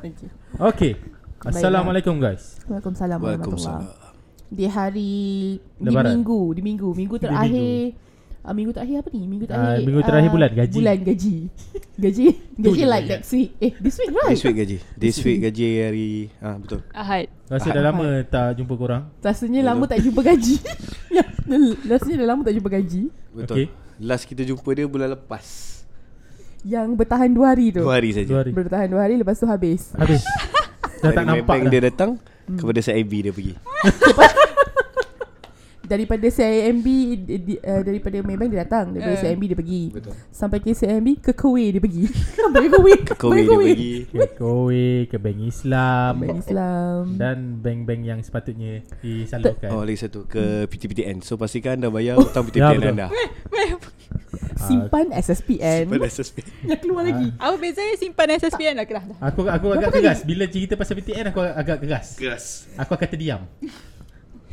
Okay. Okay. Assalamualaikum guys. Waalaikumsalam Waalaikumsalam. warahmatullahi. Di hari di Lebaran. minggu, di minggu, minggu Di terakhir Uh, minggu terakhir apa ni? Minggu Ah, terakhir minggu terakhir ah, bulan, gaji. Bulan gaji Gaji Gaji like next week Eh this week right This week gaji This week gaji hari ah betul. Ahad Rasa dah lama tak jumpa korang. Rasanya Betul. lama tak jumpa gaji Ya, Rasanya dah lama tak jumpa gaji Betul. Okay. Last kita jumpa dia bulan lepas. Yang bertahan dua hari tu Dua hari saja. Dua hari. Bertahan dua hari Lepas tu habis Habis. dah tak nampak dah. dia datang kepada CIB dia pergi. Daripada CIMB di, di, uh, Daripada Maybank dia datang Daripada Eh. CIMB dia pergi Betul. Sampai ke CIMB Ke Kowe dia pergi Sampai ke Kowe Kowe dia pergi. Ke Kowe, ke Bank Islam Bank Islam dan bank-bank yang sepatutnya disalurkan. Oh lagi satu ke PTPTN. So pastikan anda bayar hutang Ya, PTPTN anda. Simpan SSPN Pada SSP. Yang keluar lagi Apa bezanya simpan SSPN lah Aku aku agak keras bila cerita pasal PTN aku agak keras. Keras. Aku akan terdiam.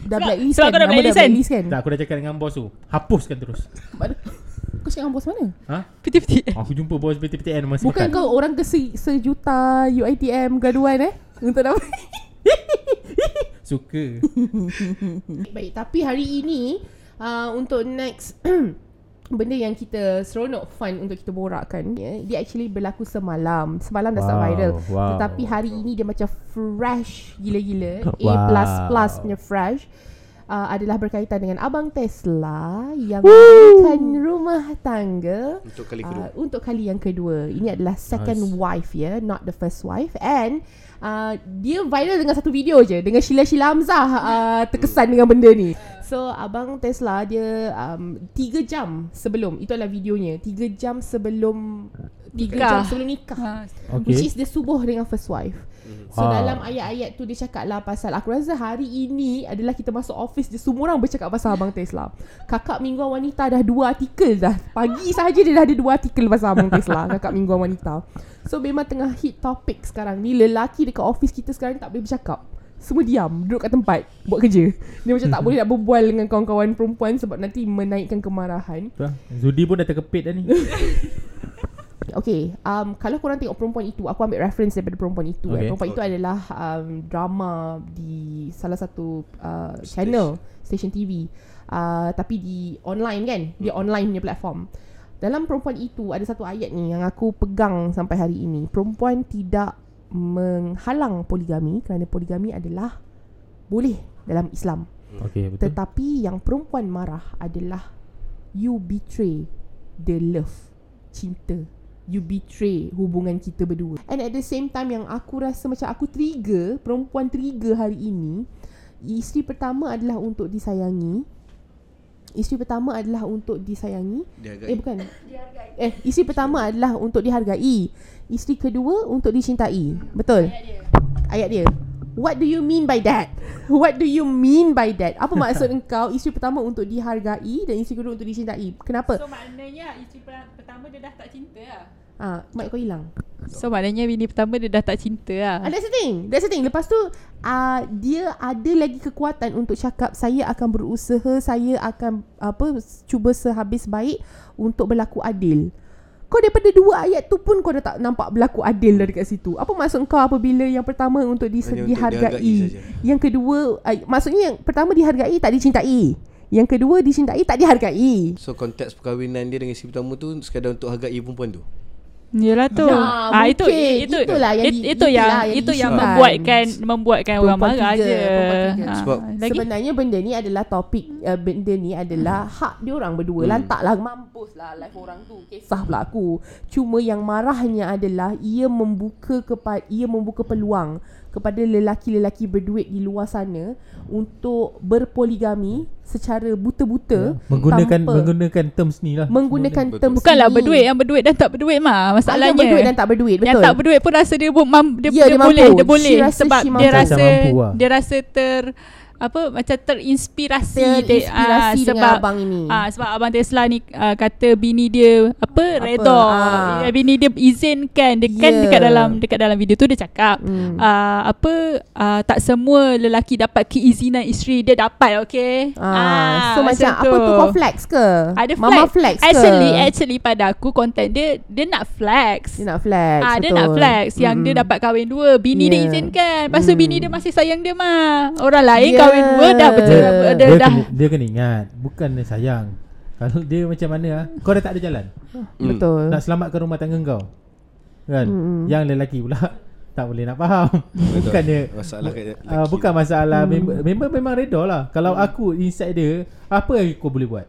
Dah Sebab- blacklist sebab kan kau dah Nama blacklist kan? blacklist kan Tak aku dah cakap dengan bos tu. Hapuskan terus. Mana- Kau cakap dengan bos mana? Ha? PTPTN Aku jumpa bos PTPTN masa Bukan pekan. kau orang ke se- sejuta UITM graduan eh Untuk dapat Suka. Baik tapi hari ini uh, Untuk next Benda yang kita seronok fun untuk kita borakkan ya, Dia actually berlaku semalam Semalam dah start Wow, viral wow. Tetapi hari ini dia macam fresh gila-gila A++ Wow. punya fresh uh, Adalah berkaitan dengan Abang Tesla Yang membelikan rumah tangga Untuk kali kedua. Uh, untuk kali yang kedua Ini adalah second Nice. wife ya Not the first wife And uh, Dia viral dengan satu video je Dengan Sheila-Sheila Hamzah uh, Terkesan dengan benda ni So Abang Tesla dia um, 3 jam sebelum Itu adalah videonya 3 jam sebelum 3 Nikah. jam sebelum nikah ha. okay. Which is dia subuh dengan first wife So Ah. dalam ayat-ayat tu dia cakap lah pasal Aku rasa hari ini adalah kita masuk office Dia semua orang bercakap pasal Abang Tesla Kakak Mingguan Wanita dah dua artikel dah Pagi sahaja dia dah ada dua artikel pasal Abang Tesla Kakak Mingguan Wanita So memang tengah hit topik sekarang ni Lelaki dekat office kita sekarang ni tak boleh bercakap semua diam Duduk kat tempat Buat kerja Dia macam tak boleh nak berbual Dengan kawan-kawan perempuan Sebab nanti menaikkan kemarahan. Zudi pun dah terkepit dah ni. Okay um, Kalau korang tengok perempuan itu Aku ambil reference daripada perempuan itu okay. Okay. eh. Perempuan itu adalah um, Drama Di salah satu uh, Channel Station TV uh, Tapi di online kan Dia online punya platform Dalam perempuan itu Ada satu ayat ni Yang aku pegang Sampai hari ini Perempuan tidak Menghalang poligami Kerana poligami adalah Boleh Dalam Islam Okay betul. tetapi yang perempuan marah adalah you betray the love, cinta. You betray hubungan kita berdua. And at the same time yang aku rasa macam aku trigger, perempuan trigger hari ini, isteri pertama adalah untuk disayangi. Isteri pertama adalah untuk disayangi. Dia Eh bukan. Eh isteri pertama adalah untuk dihargai. Isteri kedua untuk dicintai. Betul? Ayat dia. What do you mean by that? What do you mean by that? Apa maksud engkau isteri pertama untuk dihargai dan isteri kedua untuk dicintai? Kenapa? So maknanya isteri per- pertama dia dah tak cinta lah Ah, mic kau hilang. So maknanya bini pertama dia dah tak cinta lah Ah, that's the thing. That's the thing. Lepas tu uh, dia ada lagi kekuatan untuk cakap saya akan berusaha, saya akan apa cuba sehabis baik untuk berlaku adil. Kau daripada dua ayat tu pun kau dah tak nampak berlaku adil dah dekat situ. Apa maksud kau apabila yang pertama untuk dis- Hanya untuk dihargai, yang kedua uh, maksudnya yang pertama dihargai tak dicintai. Yang kedua dicintai tak dihargai. So konteks perkahwinan dia dengan isteri pertama tu sekadar untuk hargai perempuan tu. Yelah tu. Ya, ah, itu, itu, Itulah yang it, itu yang, yang itu yang membuatkan membuatkan orang marah tiga, je. Sebab lagi Sebenarnya benda ni adalah topik uh, Benda ni adalah hak dia orang berdua Hmm. Lantaklah mampus lah life orang tu. Kisah pula aku. Cuma yang marahnya adalah Ia membuka kepada Ia membuka peluang Kepada lelaki-lelaki berduit di luar sana Untuk berpoligami Secara buta-buta Ya, Menggunakan tanpa- menggunakan terms ni lah. Menggunakan Betul. terms bukanlah ini. berduit yang berduit dan tak berduit mah Ah, masalahnya. Yang berduit dan tak berduit Betul Yang tak berduit pun rasa dia bu- mam, dia, Ya, dia, dia boleh mampu. dia boleh She sebab she dia rasa mampu lah. dia rasa ter apa macam terinspirasi Terinspirasi de- dengan sebab abang ini. Ah sebab abang Tesla ni uh, kata bini dia apa, redha. Ah. Ah. Bini dia izinkan dia kan Yeah. dekat dalam dekat dalam video tu dia cakap Hmm. uh, apa uh, tak semua lelaki dapat keizinan isteri dia dapat okey. Ah, so macam apa tu kau flex ke? Ada Mama flex ke? Actually actually pada aku content dia dia nak flex. Dia nak flex Ah, dia betul. nak flex Yang Mm-mm. dia dapat kahwin dua Bini dia Yeah. izinkan Lepas tu Mm. bini dia masih sayang dia mah Orang lain Yeah. Kahwin dua Dah betul Dia- Dia, dia, dah kena, dia kena ingat Bukan dia sayang. Kalau dia macam mana ah, Kau dah tak ada jalan. Hmm. Betul. Nak selamatkan rumah tangga kau Kan? Mm-mm. Yang lelaki pula Tak boleh nak faham. Bukan dia Masalah kat lelaki. uh, Bukan masalah. Hmm. member, member memang reda lah. Kalau aku inside dia Apa yang aku boleh buat?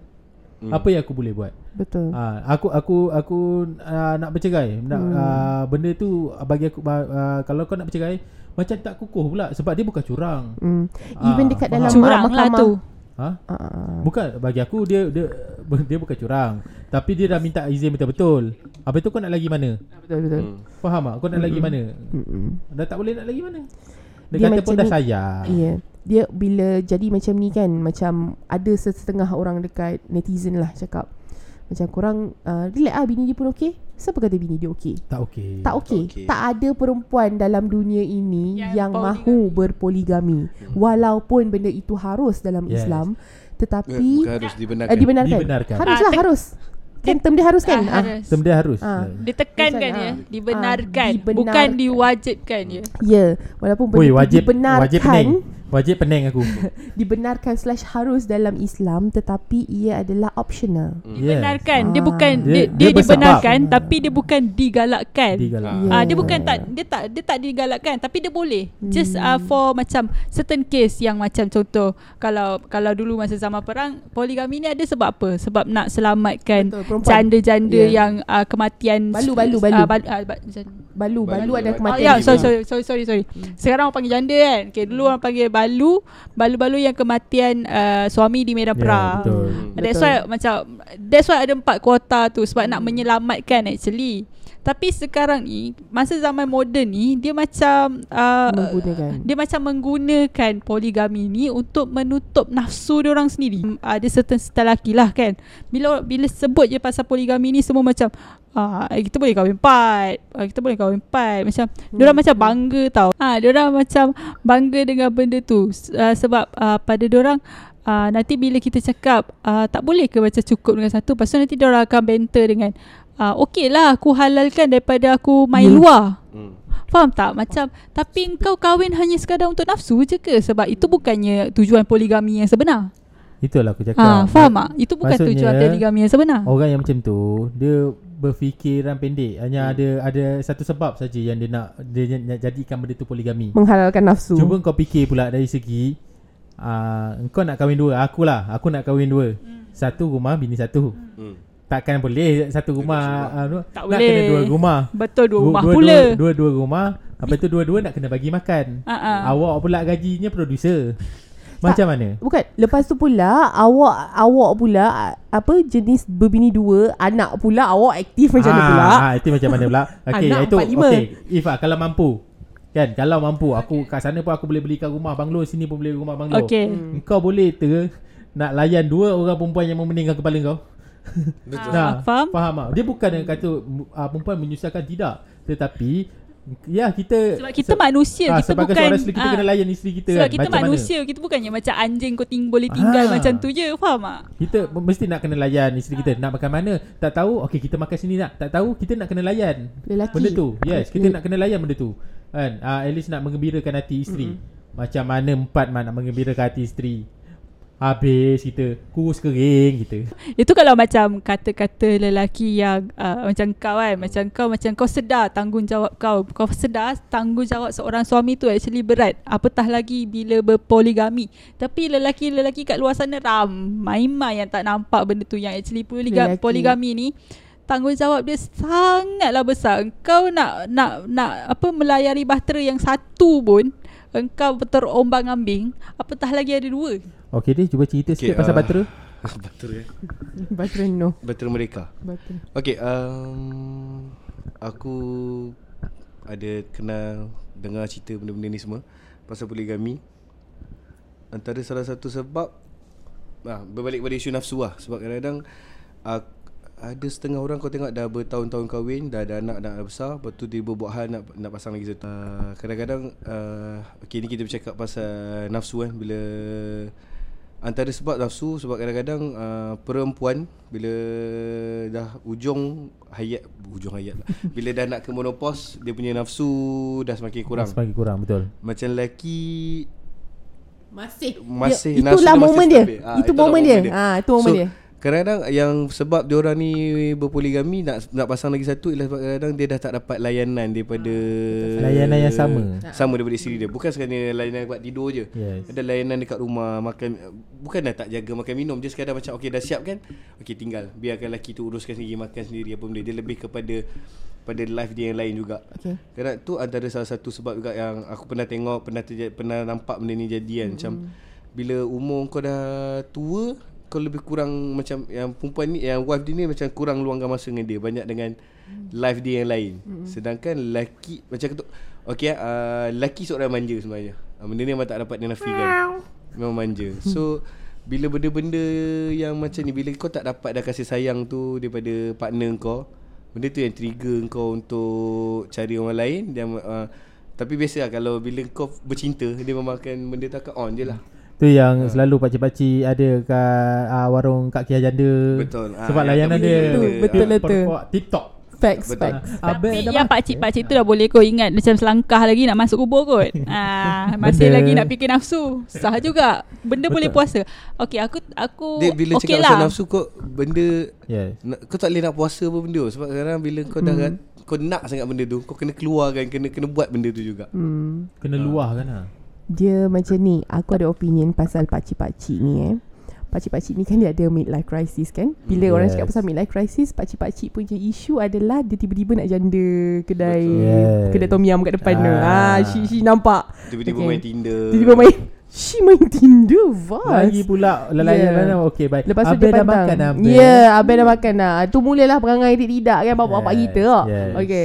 Hmm. Apa yang aku boleh buat? Betul. Ah, aku aku aku uh, nak bercerai. Nak Hmm. uh, benda tu bagi aku uh, kalau kau nak bercerai macam tak kukuh pula sebab dia bukan curang. Hmm. Ah, Even dekat dalam. Curang lah mahkamah tu Ha? Ah, ah, ah. Bukan bagi aku dia dia dia bukan curang. Tapi dia dah minta izin betul-betul. Habis tu kau nak lagi mana? Betul betul Hmm. Faham tak? Kau nak lagi mana? Mm-mm. Dah tak boleh nak lagi mana? Dia, Dia kata macam pun dah ni- sayang. Ya Dia bila jadi macam ni kan Macam ada setengah orang dekat netizen lah cakap Macam korang uh, Relax lah bini dia pun okey Siapa kata bini dia okey Tak okey. tak okey. okey. Tak ada perempuan dalam dunia ini Yang yang, poligami. mahu berpoligami. Walaupun benda itu harus dalam Yes. Islam, tetapi Bukan harus dibenarkan. uh, dibenarkan. Dibenarkan. Haruslah Ah, te- harus. Kan term dia harus kan? Ah, Ah, harus. Term dia harus. Ah. Dia tekankan Macam, ya ah. Dibenarkan Ah, Bukan dibenarkan. diwajibkan je Ya, walaupun benda Oi, itu wajib dibenarkan, wajib pening. Wajib pening aku. dibenarkan slash harus dalam Islam, tetapi ia adalah optional. yes. Dibenarkan Dia Ah. bukan Dia- Dia, dia dia, dibenarkan Tapi dia bukan digalakkan Digalak. Ya. Ah dia bukan tak dia tak dia tak digalakkan tapi dia boleh. Just uh, Hmm. for macam certain case yang macam contoh kalau kalau dulu masa zaman perang poligami ni ada sebab apa? Sebab nak selamatkan Betul, janda-janda Ya. yang uh, kematian Balu, balu, balu. Uh, balu, uh, Balu, balu, Balu, ada balu. Oh, kematian. ya, juga. sorry, sorry, sorry, sorry, sorry. Sekarang orang panggil janda kan. Okay, dulu orang panggil balu, balu-balu yang kematian uh, suami di medan Ya, perang. betul. Hmm. That's Betul. why macam that's why ada empat kuota tu sebab nak menyelamatkan actually. Tapi sekarang ni masa zaman moden ni dia macam uh, Menggunakan. dia macam menggunakan poligami ni untuk menutup nafsu dia orang sendiri. Hmm, Ada certain certain lelaki lah kan. Bila bila sebut je pasal poligami ni semua macam ah eh, kita boleh kahwin empat. Ah, kita boleh kahwin empat. Macam hmm. dia orang macam bangga tau. Ah dia orang macam bangga dengan benda tu uh, sebab uh, pada dia orang Uh, nanti bila kita cakap uh, tak boleh ke macam cukup dengan satu Lepas tu nanti dia orang akan banter dengan uh, Okey lah aku halalkan daripada aku main Ya. luar Hmm. Faham tak? Macam Tapi engkau kahwin hanya sekadar untuk nafsu je ke? Sebab itu bukannya tujuan poligami yang sebenar Itulah aku cakap. ha, Faham tak? Itu bukan maksudnya, tujuan poligami yang sebenar Orang yang macam tu dia berfikiran pendek. Hanya Hmm. ada ada satu sebab saja yang dia nak dia nak jadikan benda tu poligami. Menghalalkan nafsu. Cuba kau fikir pula dari segi uh, kau nak kahwin dua, akulah, aku nak kahwin dua. Satu rumah bini satu. Hmm. Takkan boleh satu rumah uh, Tak nak boleh. kena dua rumah. Betul dua Du- rumah dua, pula Dua, dua, dua rumah. Apa tu dua-dua nak kena bagi makan. Ha. Awak pula gajinya producer. Macam mana? Bukan Lepas tu pula Awak Awak pula Apa jenis berbini dua Anak pula Awak aktif macam mana pula Ah, itu macam mana pula? Okey, Anak itu okey. If ah, kalau mampu. Kan, kalau mampu aku kat sana pun aku boleh belikan rumah banglo, sini pun boleh rumah banglo. Okey Hmm. Kau boleh te nak layan dua orang perempuan yang memeningkan kepala kau? Betul. Ah, faham? Faham tak? Dia bukan yang kata uh, perempuan menyusahkan tidak, tetapi ya kita Sebab kita manusia ah, Kita sebagai bukan seorang isteri kita ah, kena layan isteri kita Sebab kan. kita Macam manusia Kita bukannya macam anjing Kau ting boleh tinggal Ah. macam tu je Faham tak? Mana? Kita mesti nak kena layan isteri kita. Nak makan mana? Tak tahu, okey kita makan sini nak. Tak tahu, kita nak kena layan. Lelaki Benda tu Yes Kita Lel- nak kena layan benda tu Kan uh, At least nak mengembirakan hati isteri Mm-mm. Macam mana empat mak nak mengembirakan hati isteri Habis kita Kurus kering kita Itu kalau macam kata-kata lelaki yang uh, macam kau kan Macam kau macam kau sedar tanggungjawab kau. Kau sedar tanggungjawab seorang suami tu actually berat. Apatah lagi bila berpoligami. Tapi lelaki-lelaki kat luar sana ramai-ramai yang tak nampak benda tu. Yang actually poliga- Lelaki. poligami ni Tanggungjawab dia sangatlah besar. Engkau nak nak nak apa melayari bahtera yang satu pun Engkau terombang ambing Apatah lagi ada dua Okay deh cuba cerita Okay, sikit pasal ah. batera Betul ya. Betul no Betul mereka. Betul Okay, um, aku ada kenal dengar cerita benda-benda ni semua pasal poligami. Antara salah satu sebab ah, Berbalik pada isu nafsu lah Sebab kadang-kadang uh, Ada setengah orang kau tengok dah bertahun-tahun kahwin Dah ada anak dah besar Lepas tu dia berbuat hal nak, nak pasang lagi satu. Uh, Kadang-kadang uh, Okay ni kita bercakap pasal nafsu kan Bila Antara sebab nafsu Sebab kadang-kadang uh, Perempuan Bila dah ujung hayat Ujung hayat lah. Bila dah nak ke menopause Dia punya nafsu Dah semakin kurang. Semakin kurang betul. Macam lelaki Masih. Masih- dia, nafsu Itulah momen dia. Ah, Itu itulah momen dia. dia. Ah, Itu momen so, dia Kadang-kadang yang sebab diorang ni berpoligami nak nak pasang lagi satu ialah sebab kadang-kadang dia dah tak dapat layanan daripada Layanan yang sama. Sama daripada isteri dia. Bukan sekadar layanan buat tidur je. Yes. Ada layanan dekat rumah makan bukan dah tak jaga makan minum je sekadar macam okey dah siap kan? Okey tinggal. Biarkan lelaki tu uruskan sendiri makan sendiri apa benda. Dia lebih kepada pada life dia yang lain juga. Okay Kadang tu antara salah satu sebab juga yang aku pernah tengok, pernah terjadi, pernah nampak benda ni jadi kan. Macam bila umur kau dah tua, kau lebih kurang macam yang perempuan ni, yang wife dia ni macam kurang luangkan masa dengan dia. Banyak dengan life dia yang lain. Sedangkan lelaki, macam tu, okay, uh, lelaki seorang manja sebenarnya. Uh, benda ni memang tak dapat dinafikan. Memang manja. So, bila benda-benda yang macam ni, bila kau tak dapat dah kasih sayang tu daripada partner kau, Benda tu yang trigger kau untuk cari orang lain dan uh, tapi biasa lah kalau bila kau bercinta dia memang akan benda tu akan on je lah. Tu yang selalu pakcik-pakcik ada kat uh, warung Kak Kia Janda. Betul. Ah, Sebab layanan tu dia. betul, betul, dia betul. perempuan TikTok. Facts Betul. Facts Abang Tapi yang pakcik-pakcik tu dah boleh kau ingat Macam selangkah lagi nak masuk kubur kot ah, Masih Benda- lagi nak fikir nafsu Sah juga Benda boleh puasa Okay aku aku Dia bila okay cakap lah pasal nafsu kau benda Yes. nak, kau tak boleh nak puasa apa benda tu. sebab kadang bila kau dah Hmm. kau nak sangat benda tu kau kena keluarkan kena kena buat benda tu juga. hmm. Kena luah kan ah. Dia macam ni Aku ada opinion Pasal pakcik-pakcik ni eh Pakcik-pakcik ni kan dia ada midlife crisis kan Bila Mm, orang yes. cakap pasal midlife crisis Pakcik-pakcik punya isu adalah Dia tiba-tiba nak janda Kedai. Yes. Kedai tom yum kat depan tu Ah. ah, She, she nampak Tiba-tiba Okay. main Tinder. Tiba-tiba main She main Tinder Vas Lagi pula lelayan Yeah. yeah. Okey baik. Lepas tu Abang dia dah pantang makan dah. Ya yeah, Abang dah makan dah Tu mulalah perangai dia tidak kan Bapak-bapak Yes, kita tak yes. Okay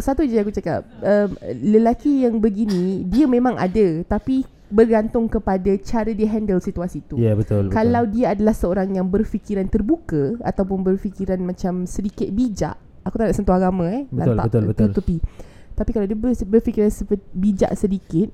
Satu je aku cakap um, Lelaki yang begini Dia memang ada Tapi Bergantung kepada Cara dia handle situasi tu Ya yeah, betul, betul. Kalau dia adalah seorang yang berfikiran terbuka Ataupun berfikiran macam sedikit bijak Aku tak nak sentuh agama eh Betul, Lantak, betul, betul. Tutupi Tapi kalau dia ber- berfikiran bijak sedikit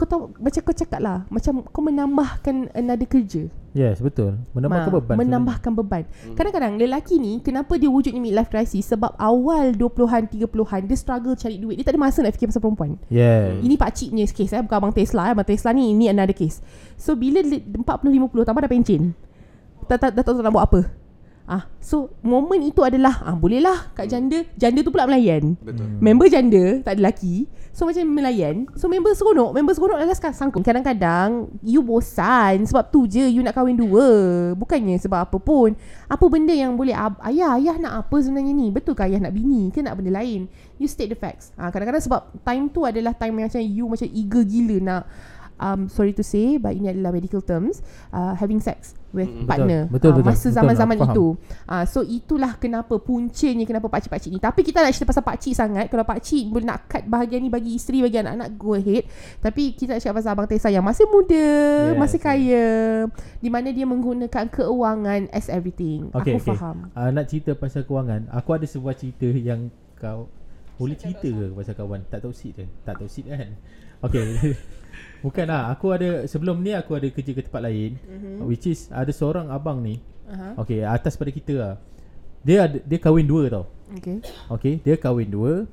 Kau tahu Macam kau cakap lah Macam kau menambahkan another kerja. Yes betul. Menambahkan Ma, beban. Menambahkan beban. Kadang-kadang lelaki ni Kenapa dia wujudnya midlife crisis? Sebab awal 20-an 30-an Dia struggle cari duit. Dia tak ada masa nak fikir pasal perempuan. Yes. Ini pakcik punya case eh. Bukan abang Tesla eh. Abang Tesla ni Ini another case So bila li- 40-50 Tambah dah pencin Dah, dah, dah tahu nak buat apa Ah, so momen itu adalah ah bolehlah kat janda, janda tu pula melayan. Betul. Hmm. Member janda tak ada lelaki. So macam melayan. So member seronok, member seronok adalah sekarang sangkut. Kadang-kadang you bosan sebab tu je you nak kahwin dua. Bukannya sebab apa pun. Apa benda yang boleh ab- ayah ayah nak apa sebenarnya ni? Betul ke ayah nak bini ke nak benda lain? You state the facts. Ah kadang-kadang sebab time tu adalah time yang macam you macam eager gila nak um, sorry to say but ini adalah medical terms uh, having sex with Mm-mm. partner. Betul, betul, masa betul. zaman-zaman itu. Uh, so itulah kenapa puncanya kenapa pakcik-pakcik ni. Tapi kita nak cerita pasal pakcik sangat. Kalau pakcik boleh nak cut bahagian ni bagi isteri bagi anak-anak go ahead. Tapi kita nak cakap pasal abang Tessa yang masih muda Yes, masih yes. kaya di mana dia menggunakan keuangan as everything. Okay, aku okay. faham. Uh, nak cerita pasal kewangan Aku ada sebuah cerita yang kau Boleh cerita ke pasal kawan? Tak tahu sit ke Tak tahu sit kan? Okay Bukan lah Aku ada Sebelum ni aku ada kerja ke tempat lain mm-hmm. Which is Ada seorang abang ni uh-huh. Okay atas pada kita lah Dia ada, dia kahwin dua tau okay Okay Dia kahwin dua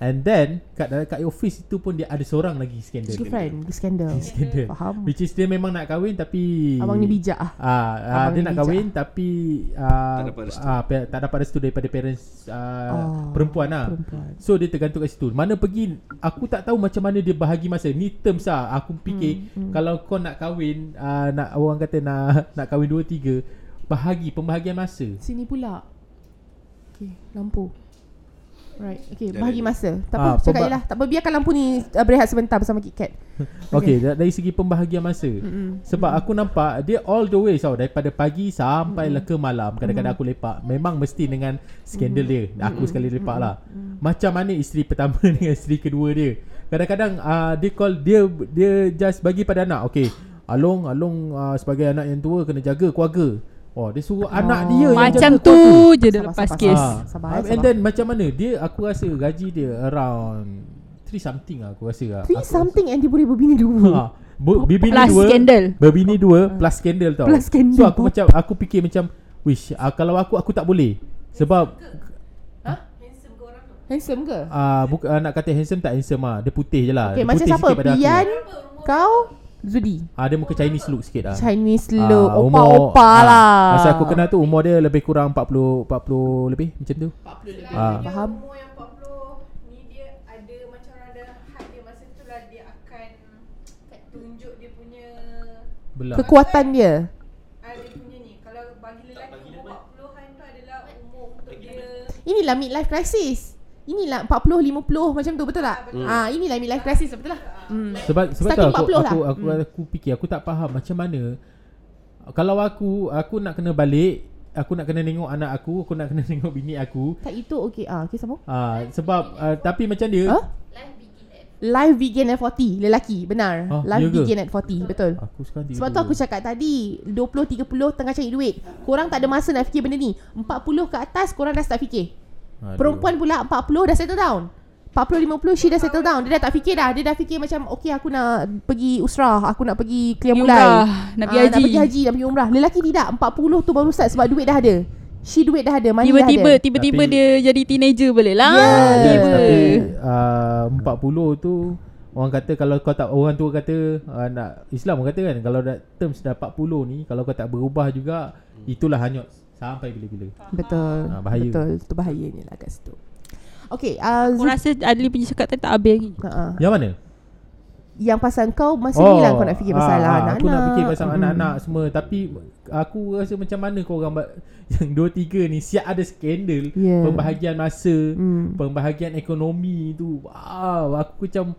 And then Kat dalam kat office itu pun Dia ada seorang lagi skandal girlfriend skandal Skandal faham Which is dia memang nak kahwin Tapi abang ni bijak ah Ah, ah Abang dia nak bijak. kahwin tapi ah, Tak dapat restu. ah, pe- tak dapat restu daripada parents ah, Oh, perempuan lah. perempuan. So dia tergantung kat situ. Mana pergi aku tak tahu macam mana dia bahagi masa. Ni terms lah aku fikir Hmm, hmm. kalau kau nak kahwin ah, nak orang kata nak nak kahwin dua tiga bahagi pembahagian masa. Sini pula Okay Lampu Right. Okay, Dah bahagi masa. Tak Ah, apa, cakap pemba- je lah. Tak apa, biarkan lampu ni uh, berehat sebentar bersama KitKat. Okay, okay. dari segi pembahagian masa. Mm-mm. Sebab aku nampak dia all the way tau daripada pagi sampai mm. ke malam kadang-kadang aku lepak memang mesti dengan skandal dia. Aku sekali lepak lah. Macam mana isteri pertama dengan isteri kedua dia. Kadang-kadang uh, dia call dia dia just bagi pada anak. Okay, Along Along uh, sebagai anak yang tua kena jaga keluarga. Oh, dia suruh oh. anak dia yang Macam tu je dia Sabar, lepas sabar, kes. sabar. Ah. Sabar, Ah, eh, And sabar. then macam mana Dia aku rasa gaji dia around 3 something lah aku rasa lah. Three Aku something and dia boleh berbini rasa, dua. ha, Bibini Plus dua skandal. Berbini dua Plus skandal tau Plus skandal So aku macam Aku fikir macam Wish uh, Kalau aku Aku tak boleh Sebab Handsome ke? uh, buka, uh, Nak kata handsome tak handsome lah Dia putih je lah Okay, Dia macam putih siapa? Pian, kau, Zudi. Ah Dia muka Chinese look sikit lah Chinese Ah, look, umur- opa-opa ah, lah. Masa aku kenal tu Umur dia lebih kurang 40 40 lebih Macam tu 40 lebih ah. Faham? Umur yang 40 ni dia ada macam ada had dia masa tu lah dia akan tunjuk dia punya Belah Kekuatan dia. ah, dia punya ni kalau bagi lelaki umur 40-an tu adalah umur untuk dia Inilah midlife crisis. Inilah 40 50 macam tu betul tak? Ah, inilah midlife crisis betul lah. Hmm. Sebab sebab tu aku 40 aku, lah. aku, aku, aku fikir aku tak faham macam mana kalau aku aku nak kena balik aku nak kena tengok anak aku aku nak kena tengok bini aku Tak itu okey. Ah, okey sama. ah sebab uh, tapi macam dia Huh? Life begin at 40 Lelaki Benar Ah, ya ke? begin at 40 Betul aku sekarang Sebab tu aku cakap tadi 20-30 tengah cari duit Korang tak ada masa nak fikir benda ni 40 ke atas Korang dah start fikir Perempuan pula 40 dah settle down. 40-50 she dah settle down. Dia dah tak fikir dah. Dia dah fikir macam Okay aku nak pergi usrah. Aku nak pergi Pergi mulai umrah, nak pergi Ah, haji. Nak pergi haji Nak pergi umrah. Lelaki tidak. 40 tu baru start Sebab duit dah ada. She duit dah ada Money Tiba-tiba dah ada. tiba-tiba Tapi- dia jadi teenager boleh lah. Yeah. Tiba. tapi uh, 40 tu orang kata kalau kau tak orang tua kata uh, nak Islam orang kata kan kalau dah terms dah 40 ni kalau kau tak berubah juga itulah hanyut sampai bila-bila Betul Ah, bahaya. Betul Itu bahayanya lah kat situ Okay uh, Aku rasa Adli punya cakap tadi tak habis lagi. uh, yang mana Yang pasal kau Masa ni lah kau nak fikir pasal ah, ah, anak-anak Aku nak fikir pasal Mm. anak-anak semua Tapi Aku rasa macam mana kau orang Yang dua tiga ni Siap ada skandal Yeah. Pembahagian masa Hmm. Pembahagian ekonomi tu Wow Aku macam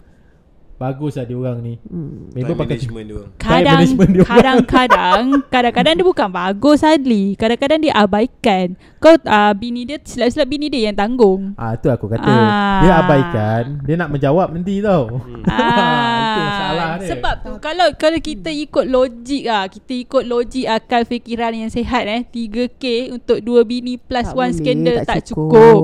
Bagus lah dia orang ni Hmm. Member pakai management dia orang. Time Kadang management dia orang. kadang-kadang kadang-kadang dia bukan bagus Adli. Kadang-kadang dia abaikan. Kau uh, bini dia silap-silap bini dia yang tanggung. Ah tu aku kata Ah. Dia abaikan Dia nak menjawab nanti tau Itu masalah dia Sebab tu kalau kalau kita ikut logik ah, kita ikut logik akal fikiran yang sihat eh 3k untuk dua bini plus Tak one boleh, skandal tak, cukup.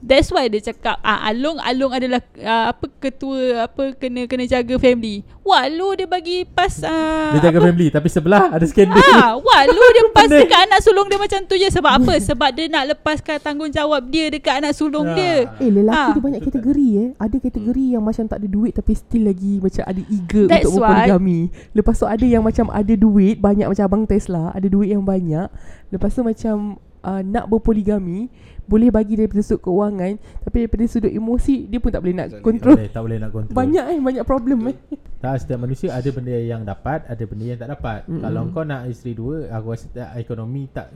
That's why dia cakap ah Along Along adalah ah, apa ketua apa kena kena jaga family. Wah lu dia bagi pas ah, Dia jaga apa? family Tapi sebelah ada skandal Ah, wah lu dia pas dekat anak sulung dia macam tu je sebab apa? Sebab dia nak lepaskan tanggungjawab dia dekat anak sulung Ah. dia. Eh lelaki Ah. dia banyak kategori eh Ada kategori yang macam tak ada duit Tapi still lagi Macam ada eager That's Untuk berpoligami Lepas tu ada yang macam Ada duit Banyak macam Abang Tesla Ada duit yang banyak Lepas tu macam uh, Nak berpoligami Boleh bagi daripada sudut keuangan Tapi daripada sudut emosi Dia pun tak boleh nak Tak kontrol boleh, tak boleh nak kontrol Banyak eh Banyak problem eh. Tak setiap manusia ada benda yang dapat Ada benda yang tak dapat. Mm-mm. Kalau kau nak isteri dua Aku rasa tak, ekonomi tak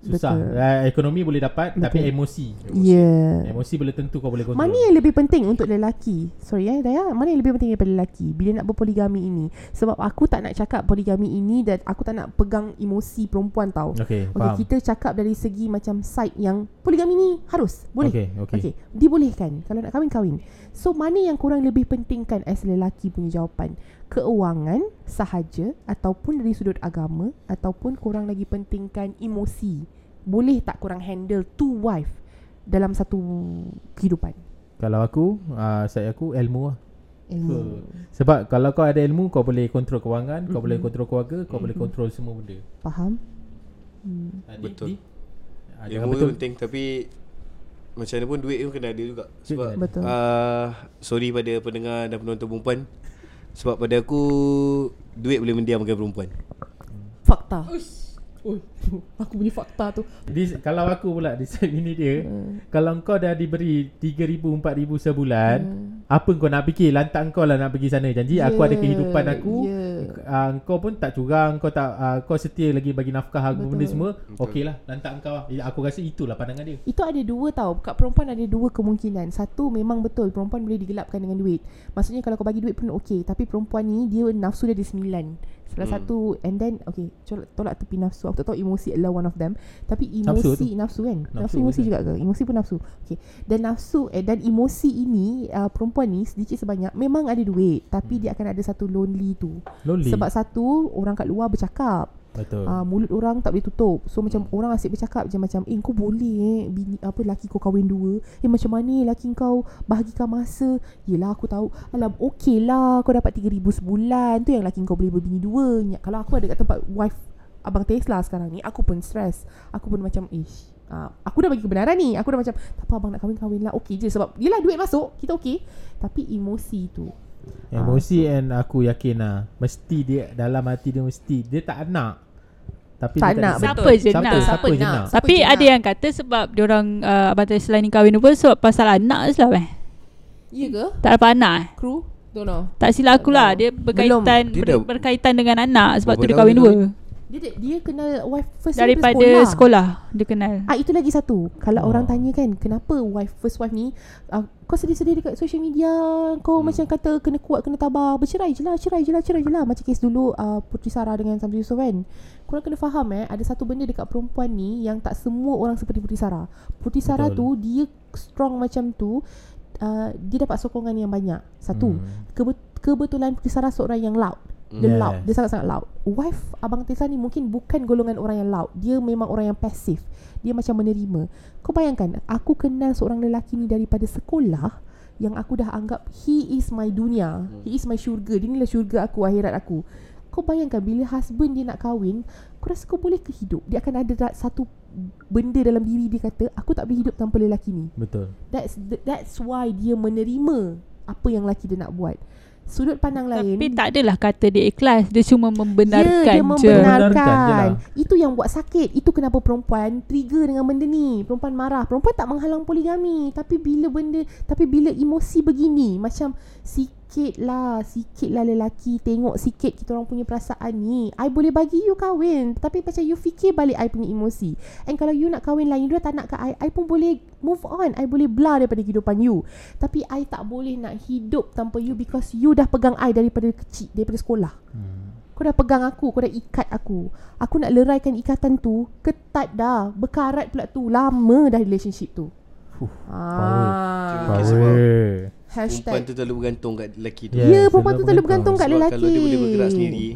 Susah Betul. uh, Ekonomi boleh dapat Betul. Tapi emosi Ya yeah. Emosi boleh tentu kau boleh kontrol Mana yang lebih penting untuk lelaki? Sorry eh Daya, mana yang lebih penting daripada lelaki bila nak berpoligami ini? Sebab aku tak nak cakap poligami ini dan aku tak nak pegang emosi perempuan tau. Okay, Okay, faham kita cakap dari segi macam side yang poligami ni harus, boleh. Okay, okay. okay. Dibolehkan kalau nak kahwin kahwin. So mana yang kurang lebih pentingkan as lelaki punya jawapan? Keuangan sahaja ataupun dari sudut agama ataupun kurang lagi pentingkan emosi. Boleh tak kurang handle two wife dalam satu kehidupan? Kalau aku uh, Saya aku ilmu lah Ilmu. Sebab kalau kau ada ilmu Kau boleh kontrol kewangan Kau Mm-mm. boleh kontrol keluarga Kau boleh kontrol semua benda Faham? Hmm. Ah, Betul. Ah, jangan Ilmu tu betul penting tapi macam mana pun duit pun kena ada juga. Sebab. Betul. uh, sorry pada pendengar dan penonton perempuan. Sebab pada aku duit boleh mendiamkan perempuan. Fakta. Oh, aku punya fakta tu. Di, Kalau aku pula Di side ini dia Hmm. Kalau kau dah diberi 3,000 4,000 sebulan Hmm. Apa kau nak fikir Lantak kau lah nak pergi sana Janji aku ada kehidupan aku Yeah. Uh, kau pun tak curang, kau tak uh, kau setia lagi bagi nafkah aku Betul. benda semua. Betul. Okeylah, lantak engkau lah. Aku rasa itulah pandangan dia. Itu ada dua tau Kat perempuan ada dua kemungkinan Satu memang betul Perempuan boleh digelapkan dengan duit Maksudnya kalau kau bagi duit pun okey Tapi perempuan ni Dia nafsu dia ada sembilan Salah Hmm. satu And then Okay tolak, tolak tepi nafsu. Aku tak tahu emosi adalah one of them. Tapi Nafsu emosi Nafsu, kan? Nafsu, Nafsu emosi juga ke? Emosi pun nafsu. Okay. Dan nafsu eh, Dan emosi ini uh, Perempuan ni Sedikit sebanyak Memang ada duit Tapi dia akan ada satu lonely tu. Lonely. Sebab satu Orang kat luar bercakap betul. uh, mulut orang tak boleh tutup. So macam orang asyik bercakap je macam eh kau boleh eh bini apa laki kau kahwin dua. Eh macam mana laki kau bahagikan masa? Yelah aku tahu. Alam okey lah kau dapat 3000 sebulan. Tu yang laki kau boleh berbini dua. Ny- Kalau aku ada kat tempat wife abang Tesla sekarang ni aku pun stres. Aku pun macam ish Uh, aku dah bagi kebenaran ni Aku dah macam Tak apa abang nak kahwin-kahwin lah Okey je Sebab Yelah duit masuk Kita okey Tapi emosi tu Emosi and aku yakin lah Mesti dia Dalam hati dia mesti Dia tak nak Tapi Tak dia nak, ada- Siapa je Siapa, nak. siapa, Siapa je nak? Siapa Tapi je ada nak? yang kata sebab diorang uh, Abang Tesla ni kahwin pun sebab pasal anak je lah eh. Ya ke? Tak dapat anak eh. Kru? Don't know Tak silap aku lah Dia berkaitan Dia ber, dah- berkaitan dengan anak Sebab tu dia kahwin dua? Dia dia kenal wife first Daripada daripada sekolah. Dia kenal Ah itu lagi satu. Kalau Oh. orang tanya kan kenapa wife first wife ni uh, kau sedih-sedih dekat social media, kau hmm. macam kata kena kuat kena tabah, bercerai je lah, cerai je lah, cerai je lah. Macam kes dulu uh, Putri Sarah dengan Samsul Yusof kan. Korang kena faham eh ada satu benda dekat perempuan ni yang tak semua orang seperti Putri Sarah. Putri Sarah tu Betul. dia strong macam tu uh, dia dapat sokongan yang banyak. Satu. Hmm. Kebe- kebetulan Putri Sarah seorang yang loud. Dia Yes. loud. Dia sangat-sangat loud. Wife Abang Tesla ni mungkin bukan golongan orang yang loud. Dia memang orang yang pasif Dia macam menerima. Kau bayangkan Aku kenal seorang lelaki ni daripada sekolah Yang aku dah anggap He is my dunia. He is my syurga. Dia ni lah syurga aku Akhirat aku. Kau bayangkan Bila husband dia nak kahwin Kau rasa kau boleh ke hidup? Dia akan ada da- satu Benda dalam diri dia kata Aku tak boleh hidup tanpa lelaki ni. Betul. That's that's why dia menerima Apa yang lelaki dia nak buat Sudut pandang lain Tapi tak adalah kata dia ikhlas Dia cuma membenarkan ya, dia je membenarkan. Je lah. Itu yang buat sakit. Itu kenapa perempuan trigger dengan benda ni. Perempuan marah. Perempuan tak menghalang poligami. Tapi bila benda, tapi bila emosi begini, macam sikit lah, sikit lah lelaki tengok sikit kita orang punya perasaan ni. I boleh bagi you kahwin. Tapi macam you fikir balik I punya emosi. And kalau you nak kahwin lain, you dah tak nak ke I, I pun boleh move on. I boleh belah daripada kehidupan you. Tapi I tak boleh nak hidup tanpa you because you dah pegang I daripada kecil, daripada sekolah. hmm. Kau dah pegang aku Kau dah ikat aku Aku nak leraikan ikatan tu Ketat dah Berkarat pula tu Lama dah relationship tu Fuh, ah. Okay, sebab Power Perempuan Hashtag tu terlalu bergantung kat lelaki tu Ya, Yeah, perempuan tu terlalu bergantung kat Sebab lelaki kalau dia boleh bergerak sendiri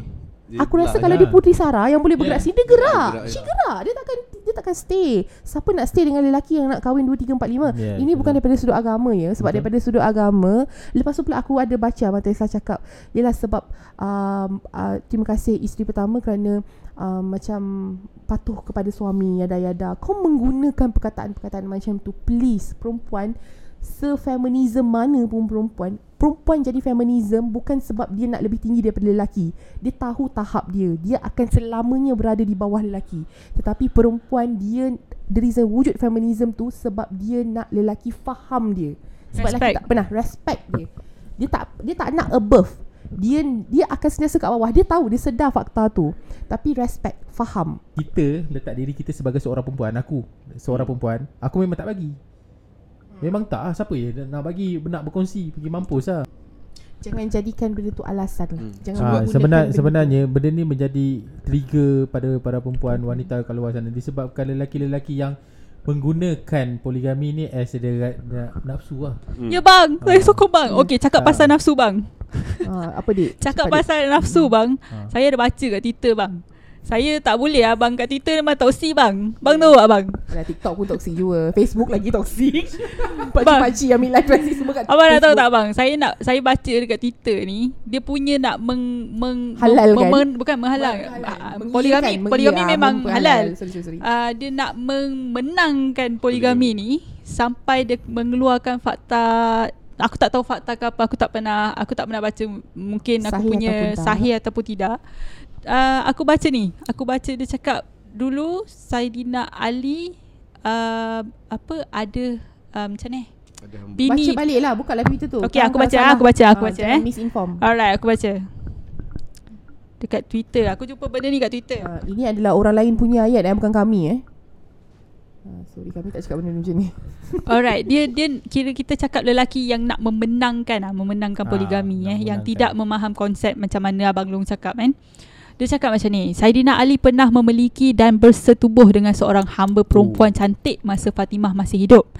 dia Aku rasa kalau lah. dia Putri Sarah Yang boleh bergerak Yeah. sendiri Dia gerak Gerak, She ya. gerak Dia takkan Dia takkan stay Siapa nak stay dengan lelaki Yang nak kahwin 2, 3, 4, 5 Yeah, Ini bukan betul. daripada sudut agama ya Sebab Betul. daripada sudut agama Lepas tu pula aku ada baca Abang Teresa cakap Yelah sebab um, uh, Terima kasih isteri pertama Kerana um, Macam Patuh kepada suami Yada-yada Kau menggunakan perkataan-perkataan macam tu Please Perempuan Se-feminism mana pun perempuan Perempuan jadi feminism Bukan sebab dia nak lebih tinggi daripada lelaki. Dia tahu tahap dia. Dia akan selamanya berada di bawah lelaki. Tetapi perempuan dia The reason wujud feminism tu Sebab dia nak lelaki faham dia. Sebab lelaki Respect. tak pernah Respect dia. Dia tak dia tak nak above. Dia dia akan sentiasa kat bawah. Dia tahu Dia sedar fakta tu. Tapi respect Faham. Kita letak diri kita sebagai seorang perempuan. Aku Seorang perempuan Aku memang tak bagi Memang tak lah Siapa je nak bagi Nak berkongsi Pergi mampus lah Jangan jadikan benda tu alasan Hmm. Jangan ha, menggunakan sebenar, benda Sebenarnya Benda ni menjadi Trigger pada para perempuan Wanita kat luar sana Disebabkan lelaki-lelaki yang Menggunakan poligami ni As dia nafsu lah Hmm. Ya bang Saya Ah. sokong bang Okay cakap Ah. pasal nafsu bang tu. ha, Apa dik? Cakap Cepat, Dik. pasal nafsu bang Ah. Saya ada baca kat Twitter bang Saya tak boleh abang kat Twitter memang toksik bang. Bang tahu tak bang? Alah, TikTok pun toksik juga. Facebook lagi toksik Pakcik-pakcik yang ambil live rasi semua kat Abang nak tahu Facebook. tak bang? Saya nak Saya baca dekat Twitter ni Dia punya nak meng, meng Halalkan? mem, Bukan menghalal Halal. Ah, Poligami. Mengiyakan, Poligami memang mem- halal. Sorry, sorry, sorry. uh, Dia nak memenangkan poligami. ni Sampai dia mengeluarkan fakta. Aku tak tahu fakta ke apa Aku tak pernah Aku tak pernah baca. Mungkin aku Sahih punya ataupun tak. Sahih ataupun tidak uh, Aku baca ni Aku baca dia cakap Dulu Saidina Ali uh, Apa Ada um, Macam ni. Bini Baca balik lah Buka lah Twitter tu Okey, Kalau aku baca, salah, aku baca, aku ah, baca, eh. misinform Alright aku baca dekat Twitter. Aku jumpa benda ni kat Twitter. Uh, ini adalah orang lain punya ayat eh bukan kami eh. Uh, sorry kami tak cakap benda macam ni. Alright, dia dia kira kita cakap lelaki yang nak memenangkan ah, memenangkan Ah, poligami nak eh yang memenangkan. tidak memaham konsep macam mana abang Long cakap kan. Dia cakap macam ni, Saidina Ali pernah memiliki dan bersetubuh dengan seorang hamba perempuan Oh. cantik masa Fatimah masih hidup.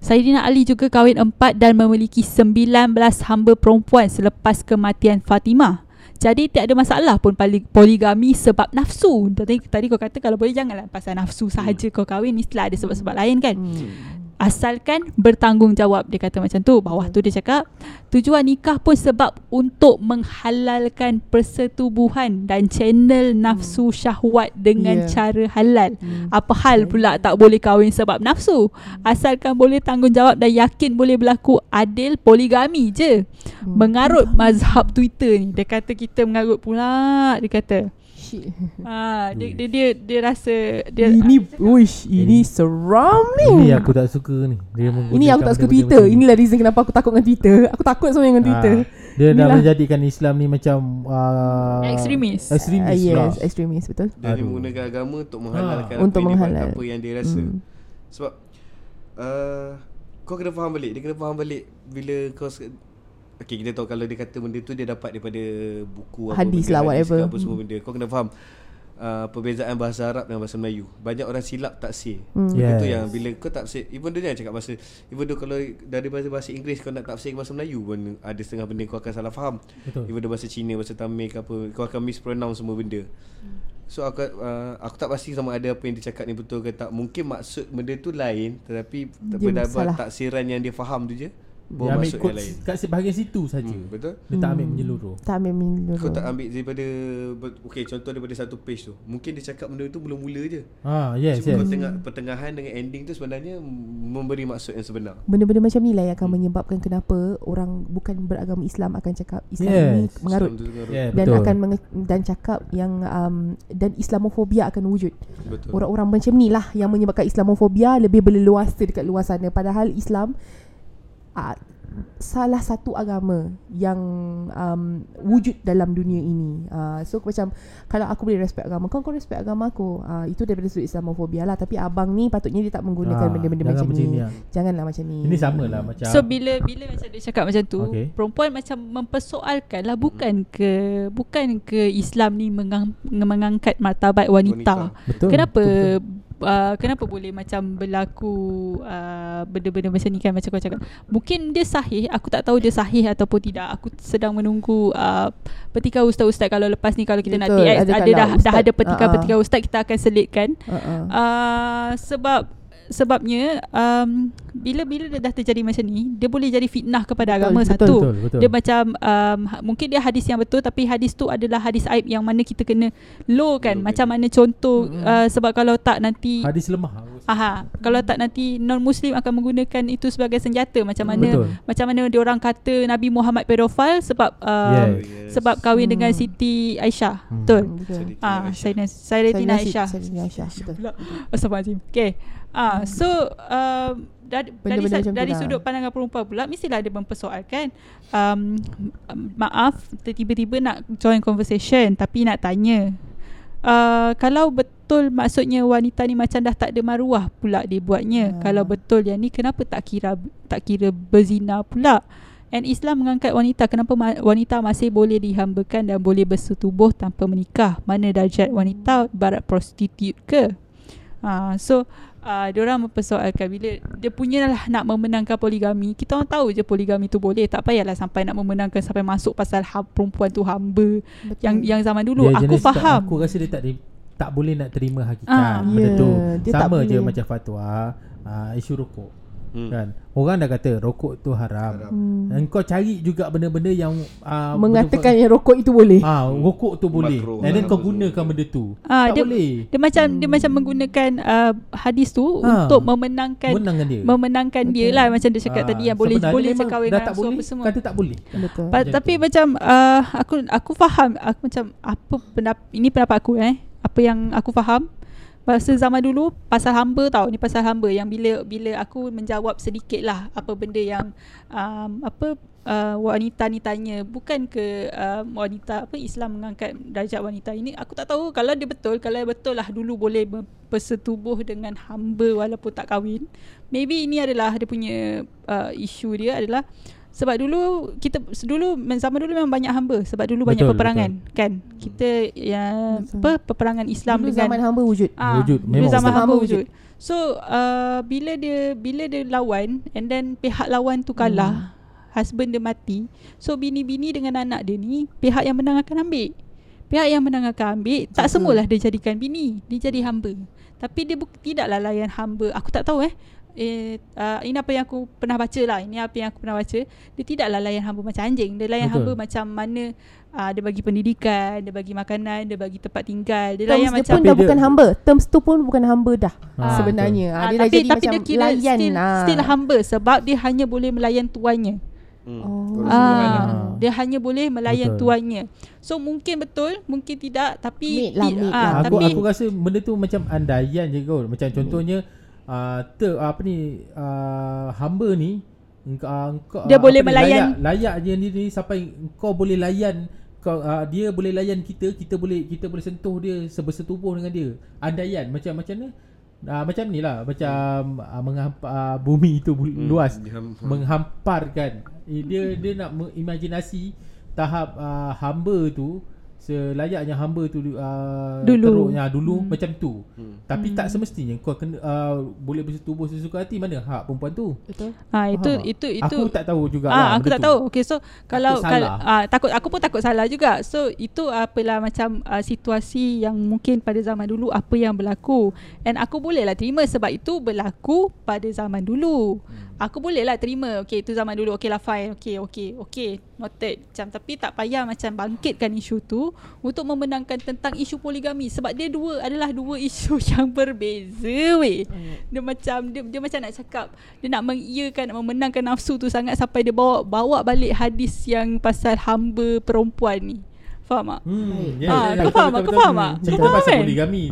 Saidina Ali juga kahwin empat dan memiliki 19 hamba perempuan selepas kematian Fatimah. Jadi tak ada masalah pun poli- poligami sebab nafsu. Tadi tadi kau kata kalau boleh janganlah pasal nafsu sahaja kau kahwin mestilah ada sebab-sebab lain kan. Hmm. Asalkan bertanggungjawab. Dia kata macam tu Bawah tu dia cakap Tujuan nikah pun sebab Untuk menghalalkan persetubuhan Dan channel nafsu syahwat Dengan Yeah. cara halal. Hmm. Apa hal pula tak boleh kahwin sebab nafsu? Asalkan boleh tanggungjawab Dan yakin boleh berlaku adil Poligami je. Hmm. Mengarut mazhab Twitter ni Dia kata kita mengarut pula Dia kata Shit. ah, dia, dia, dia, dia rasa dia, Ini Uish Ini seram ni Ini aku tak suka ni. Dia Ini aku tak suka Twitter Inilah reason kenapa aku takut dengan Twitter Aku takut sebenarnya dengan Twitter. Ah, dia dah Inilah. menjadikan Islam ni macam uh, Ekstremis. Ekstremis Ah, Yes lah. Extremis betul Dia ni Aduh. menggunakan agama untuk menghalalkan Ha. apa, Untuk yang dia, menghalal. apa yang dia rasa. Hmm. Sebab uh, kau kena faham balik. Dia kena faham balik bila kau Okay kita tahu kalau dia kata benda tu dia dapat daripada buku Hadis benda, lah, whatever. ke apa semua Hmm. benda. Kau kena faham uh, perbezaan bahasa Arab dengan bahasa Melayu. Banyak orang silap taksir. Hmm. Yes. Itu yang bila kau tafsir Even dia cakap bahasa Even though kalau dari bahasa, bahasa Inggeris Kau nak tafsir ke bahasa Melayu pun Ada setengah benda kau akan salah faham Betul. Even though bahasa Cina Bahasa Tamil ke apa Kau akan mispronounce semua benda So aku uh, aku tak pasti sama ada apa yang dia cakap ni betul ke tak Mungkin maksud benda tu lain Tetapi Dia salah. Berdasarkan taksiran yang dia faham tu je Dia ambil kot kat bahagian situ saja. hmm, Betul? Dia tak ambil Hmm. menyeluruh. Tak ambil menyeluruh Kau tak ambil daripada Okay contoh daripada satu page tu Mungkin dia cakap benda tu mula-mula je Ah, yes, Cuma yes. kau tengah pertengahan dengan ending tu sebenarnya Memberi maksud yang sebenar Benda-benda macam ni lah yang akan Hmm. menyebabkan kenapa orang bukan beragama Islam akan cakap Islam Yes. ni mengarut Islam. Yeah, dan betul. akan menge- dan cakap yang um, dan Islamofobia akan wujud. Betul Orang-orang macam ni lah yang menyebabkan Islamofobia lebih berleluasa dekat luar sana padahal Islam uh, salah satu agama yang um, wujud dalam dunia ini. Uh, so macam kalau aku boleh respect agama kau, kau respect agama aku. Uh, itu daripada sudut Islamofobia lah. Tapi abang ni patutnya dia tak menggunakan Ah, benda-benda jangan macam, macam ni. ni lah. Janganlah macam ni. Ini sama lah macam So bila bila macam dia cakap macam tu, Okay. okay. perempuan macam mempersoalkan lah bukan ke bukan ke Islam ni mengang, mengangkat martabat wanita. Wanita. betul. Kenapa betul, betul. Uh, kenapa boleh macam berlaku uh, benda-benda macam ni kan macam kau cakap. Mungkin dia sahih, aku tak tahu dia sahih ataupun tidak. Aku sedang menunggu uh, petikan ustaz-ustaz kalau lepas ni kalau kita nak Betul, TX ada dah dah ustaz, ada petikan-petikan uh-uh. ustaz kita akan selitkan. Uh-uh. Uh, sebab sebabnya um, bila bila dia dah terjadi macam ni dia boleh jadi fitnah kepada Betul, agama betul, satu betul, betul. dia macam um, mungkin dia hadis yang betul tapi hadis tu adalah hadis aib yang mana kita kena low kan Low macam mana contoh Mm-mm. uh, sebab kalau tak nanti Hadis lemah. aha kalau tak nanti non muslim akan menggunakan itu sebagai senjata macam mana Betul. macam mana dia orang kata Nabi Muhammad pedofil sebab uh, Yes. sebab kahwin Hmm. dengan Siti Aisyah Hmm. betul Betul. Ah Sayyidatina Aisyah Sayyidina Aisyah. Betul. Astagfirullahalazim. Okay. Ah, so um, dari dari, sa- macam tu dari lah. sudut pandangan perempuan pula mestilah dia mempersoalkan um, maaf tiba-tiba nak join conversation tapi nak tanya. Uh, kalau betul maksudnya wanita ni macam dah tak ada maruah pula dia buatnya. Ah. kalau betul yang ni kenapa tak kira tak kira berzina pula? And Islam mengangkat wanita Kenapa ma- wanita masih boleh dihambakan Dan boleh bersetubuh tanpa menikah? Mana darjat wanita Barat prostitut ke? Ha, So uh, Diorang mempersoalkan Bila dia punya lah nak memenangkan poligami Kita orang tahu je poligami tu boleh Tak payahlah sampai nak memenangkan Sampai masuk pasal ha, perempuan tu hamba Betul. Yang yang zaman dulu Dia Aku jenis tak- faham Aku rasa dia tak di- tak boleh nak terima hakikat Ah. benda Ya, tu. dia Sama je boleh. macam fatwa uh, isu rokok. Hmm. Kan? Orang dah kata rokok tu haram. Haram. Hmm. Dan kau cari juga benda-benda yang uh, Mengatakan yang rokok itu boleh. Ah, rokok tu boleh. Makruh And then lah, kau gunakan benda tu. Ah, tak dia- boleh. Dia macam dia macam menggunakan uh, hadis tu Ha. Untuk memenangkan Menangkan dia. Memenangkan dia Betul. lah Macam dia cakap Ah, tadi Yang boleh sebenarnya boleh cakap kahwin dengan tak nafsu boleh, apa semua Kata tak boleh. Betul. Pa, tapi tu. macam uh, aku aku faham aku macam apa pendapat ini pendapat aku eh apa yang aku faham Masa zaman dulu pasal hamba tau. Ni pasal hamba yang bila bila aku menjawab sedikit lah apa benda yang um, apa uh, wanita ni tanya. Bukan ke uh, wanita apa Islam mengangkat darjat wanita ini? Aku tak tahu. Kalau dia betul kalau betul lah dulu boleh ber- bersetubuh dengan hamba walaupun tak kahwin. Maybe ini adalah dia punya uh, isu dia adalah sebab dulu kita dulu zaman dulu memang banyak hamba sebab dulu banyak Betul, peperangan kan kita yang Betul. apa peperangan Islam Dulu dengan zaman hamba wujud. Ah, Wujud, Dulu memang zaman wujud. hamba wujud. So uh, bila dia bila dia lawan and then pihak lawan tu kalah, hmm. husband dia mati. So bini-bini dengan anak dia ni pihak yang menang akan ambil. Pihak yang menang akan ambil tak Betul. semualah dia jadikan bini, dia jadi hamba. Tapi dia buk- tidaklah layan hamba. Aku tak tahu eh. Eh, uh, ini apa yang aku pernah baca lah Ini apa yang aku pernah baca Dia tidaklah layan hamba macam anjing Dia layan Betul. hamba macam mana uh, Dia bagi pendidikan Dia bagi makanan Dia bagi tempat tinggal Dia Terms layan dia macam pun dah dia- bukan hamba. Terms tu pun bukan hamba dah Ah, sebenarnya. Ah, dia dah tapi jadi tapi macam dia kira layan. still, ah. still hamba sebab dia hanya boleh melayan tuannya. Hmm. Oh. Ah, dia hanya boleh melayan Betul. tuannya. So mungkin betul, mungkin tidak tapi lah, ah, lah. aku tapi aku rasa benda tu macam andaian je kot. Macam contohnya uh, ter, apa ni uh, hamba ni engkau, uh, engkau Dia uh, boleh ni, melayan- layak, layak je ni, ni sampai engkau boleh layan kau uh, dia boleh layan kita kita boleh kita boleh sentuh dia sebersetubuh dengan dia. Andaian macam macam mana? Uh, macam ni lah macam uh, menghampa, uh, bumi itu bu- Hmm, luas. dia ham- menghamparkan. Eh, dia dia nak imajinasi tahap uh, hamba tu selayaknya hamba tu uh, Dulu. teruknya dulu Hmm. hmm. macam tu Hmm. tapi tak semestinya kau kena uh, boleh bersetubuh sesuka hati mana hak perempuan tu Betul. ah itu Faham tak? itu itu aku tak tahu juga Ah, aku tak tahu. Okay, so kalau Takut kalau salah. ah, takut aku pun takut salah juga. So itu apalah macam uh, situasi yang mungkin pada zaman dulu apa yang berlaku. And aku bolehlah terima sebab itu berlaku pada zaman dulu. Hmm. Aku bolehlah terima. Okay, itu zaman dulu. Okay lah fine. Okay, okay, okay. Noted. Macam tapi tak payah macam bangkitkan isu tu untuk memenangkan tentang isu poligami sebab dia dua adalah dua isu yang berbeza weh. Dia macam dia, dia macam nak cakap dia nak mengiyakan nak memenangkan nafsu tu sangat sampai dia bawa bawa balik hadis yang pasal hamba perempuan ni. Faham tak? Hmm, ya, Ah, ya, kau faham tak? Kau faham tak? Cerita faham pasal kan? poligami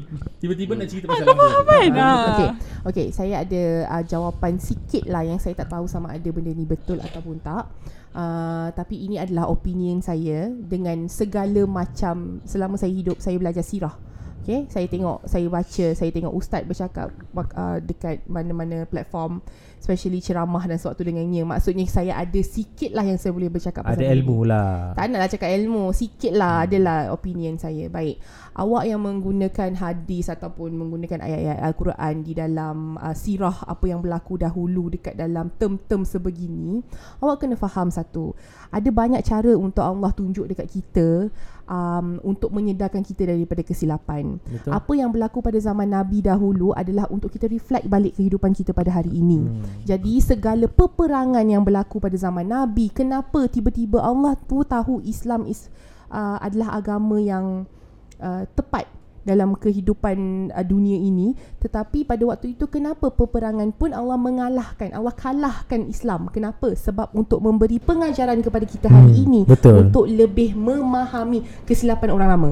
Tiba-tiba nak cerita pasal kau faham kan? Ah, Ah. Okey. Okey, saya ada uh, jawapan sikit lah yang saya tak tahu sama ada benda ni betul ataupun tak. Uh, tapi ini adalah opinion saya dengan segala macam selama saya hidup saya belajar sirah. Okay, saya tengok, saya baca, saya tengok ustaz bercakap uh, dekat mana-mana platform especially ceramah dan sewaktu dengannya. Maksudnya saya ada sikit lah yang saya boleh bercakap Ada pasal ilmu lah. Tak naklah cakap ilmu. Sikit lah adalah opinion saya. Baik Awak yang menggunakan hadis Ataupun menggunakan ayat-ayat Al-Quran Di dalam uh, sirah Apa yang berlaku dahulu Dekat dalam term-term sebegini Awak kena faham satu. Ada banyak cara untuk Allah tunjuk dekat kita um, Untuk menyedarkan kita daripada kesilapan. Betul. Apa yang berlaku pada zaman Nabi dahulu Adalah untuk kita reflect balik kehidupan kita pada hari ini. Hmm. jadi segala peperangan yang berlaku pada zaman Nabi, kenapa tiba-tiba Allah tu tahu Islam is uh, adalah agama yang uh, tepat dalam kehidupan uh, dunia ini. Tetapi pada waktu itu kenapa peperangan pun Allah mengalahkan Allah kalahkan Islam? Kenapa? Sebab untuk memberi pengajaran kepada kita hari Hmm, ini betul. untuk lebih memahami kesilapan orang lama.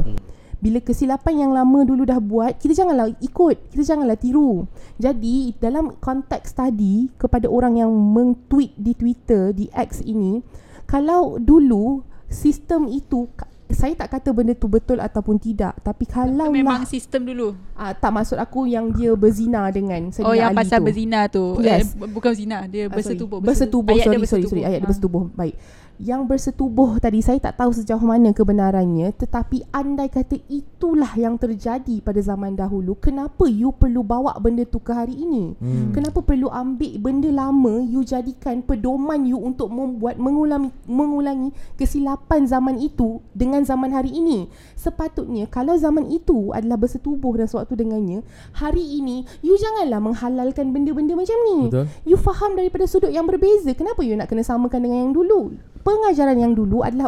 Bila kesilapan yang lama dulu dah buat kita janganlah ikut kita janganlah tiru. Jadi dalam konteks tadi kepada orang yang meng-tweet di Twitter di X ini kalau dulu sistem itu saya tak kata benda tu betul ataupun tidak tapi kalau memang lah sistem dulu. ah, tak maksud aku yang dia berzina dengan Sayyidina Oh yang Ali pasal tu. berzina tu. Yes. Eh, bu- bukan zina, dia Ah, sorry. bersetubuh. Bersetubuh, Ayat sorry, dia sorry, sorry. Ayat dia Ah. bersetubuh. Baik. Yang bersetubuh tadi saya tak tahu sejauh mana kebenarannya tetapi andai kata itulah yang terjadi pada zaman dahulu kenapa you perlu bawa benda tu ke hari ini? Hmm. Kenapa perlu ambil benda lama you jadikan pedoman you untuk membuat mengulangi mengulangi kesilapan zaman itu dengan zaman hari ini? Sepatutnya kalau zaman itu adalah bersetubuh dan sewaktu dengannya, hari ini you janganlah menghalalkan benda-benda macam ni. Betul You faham daripada sudut yang berbeza. Kenapa you nak kena samakan dengan yang dulu? Pengajaran yang dulu adalah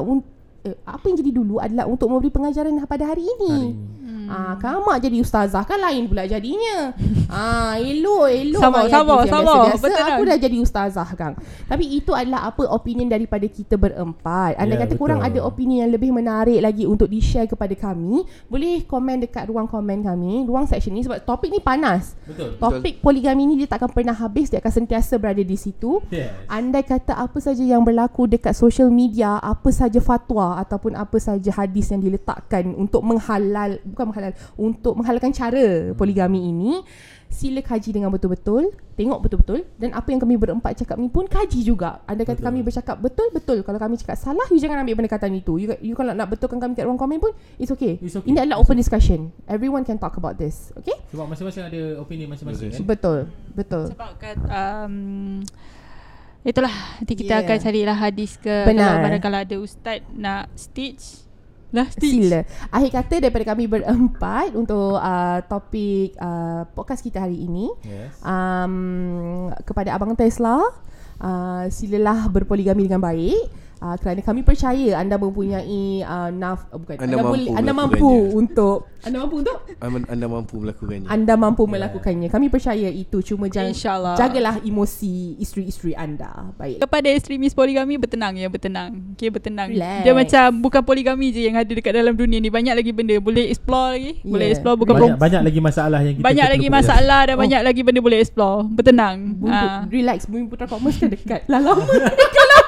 eh, apa yang jadi dulu adalah untuk memberi pengajaran pada hari ini. Hari ini. Hmm. Ah, Kamak jadi ustazah kan lain pula jadinya. ah, elok, elok. Sabar, Yati. sabar. Biasa-biasa Betul aku kan? dah jadi ustazah kan. Tapi itu adalah apa opinion daripada kita berempat. Anda Ya, kata korang betul. ada opinion yang lebih menarik lagi untuk di-share kepada kami, boleh komen dekat ruang komen kami, ruang section ni sebab topik ni panas. Betul. Topik poligami ni dia takkan pernah habis, dia akan sentiasa berada di situ. Yes. Andai kata apa saja yang berlaku dekat social media, apa saja fatwa ataupun apa saja hadis yang diletakkan untuk menghalal, bukan menghalal, untuk menghalalkan cara poligami ini, sila kaji dengan betul-betul, tengok betul-betul dan apa yang kami berempat cakap ni pun kaji juga. Andai kata Betul. kami bercakap betul-betul, kalau kami cakap salah, you jangan ambil pendekatan itu. You, you kalau nak betulkan kami kat ruang komen pun, it's okay. It's okay. Ini adalah open discussion. Everyone can talk about this. Okay? Sebab masing-masing ada opini masing-masing kan. Betul. Betul. Sebab kan um, Itulah Nanti kita Yeah. akan carilah hadis ke Benar. Kalau barangkali ada ustaz Nak stitch Lah stitch Sila. Akhir kata daripada kami berempat untuk uh, topik uh, podcast kita hari ini. Yes. Um, kepada Abang Tesla, uh, silalah berpoligami dengan baik. Uh, kerana kami percaya anda mempunyai uh, naf uh, bukan Anda anda, mampu boleh anda mampu untuk anda mampu untuk Anda, mampu melakukannya. anda mampu melakukannya. Kami percaya itu cuma jangan InsyaAllah. jagalah emosi isteri-isteri anda. Baik. Kepada ekstremis poligami Bertenang ya bertenang Okay bertenang Relax. Dia macam Bukan poligami je Yang ada dekat dalam dunia ni Banyak lagi benda Boleh explore lagi Boleh Yeah. explore Bukan Banyak, banyak, banyak lagi masalah yang kita banyak lagi masalah Dan Oh. banyak lagi benda boleh explore Bertenang Bumi, ha. Relax Bumi Putra Commerce kan dekat Lah lama Dekat lama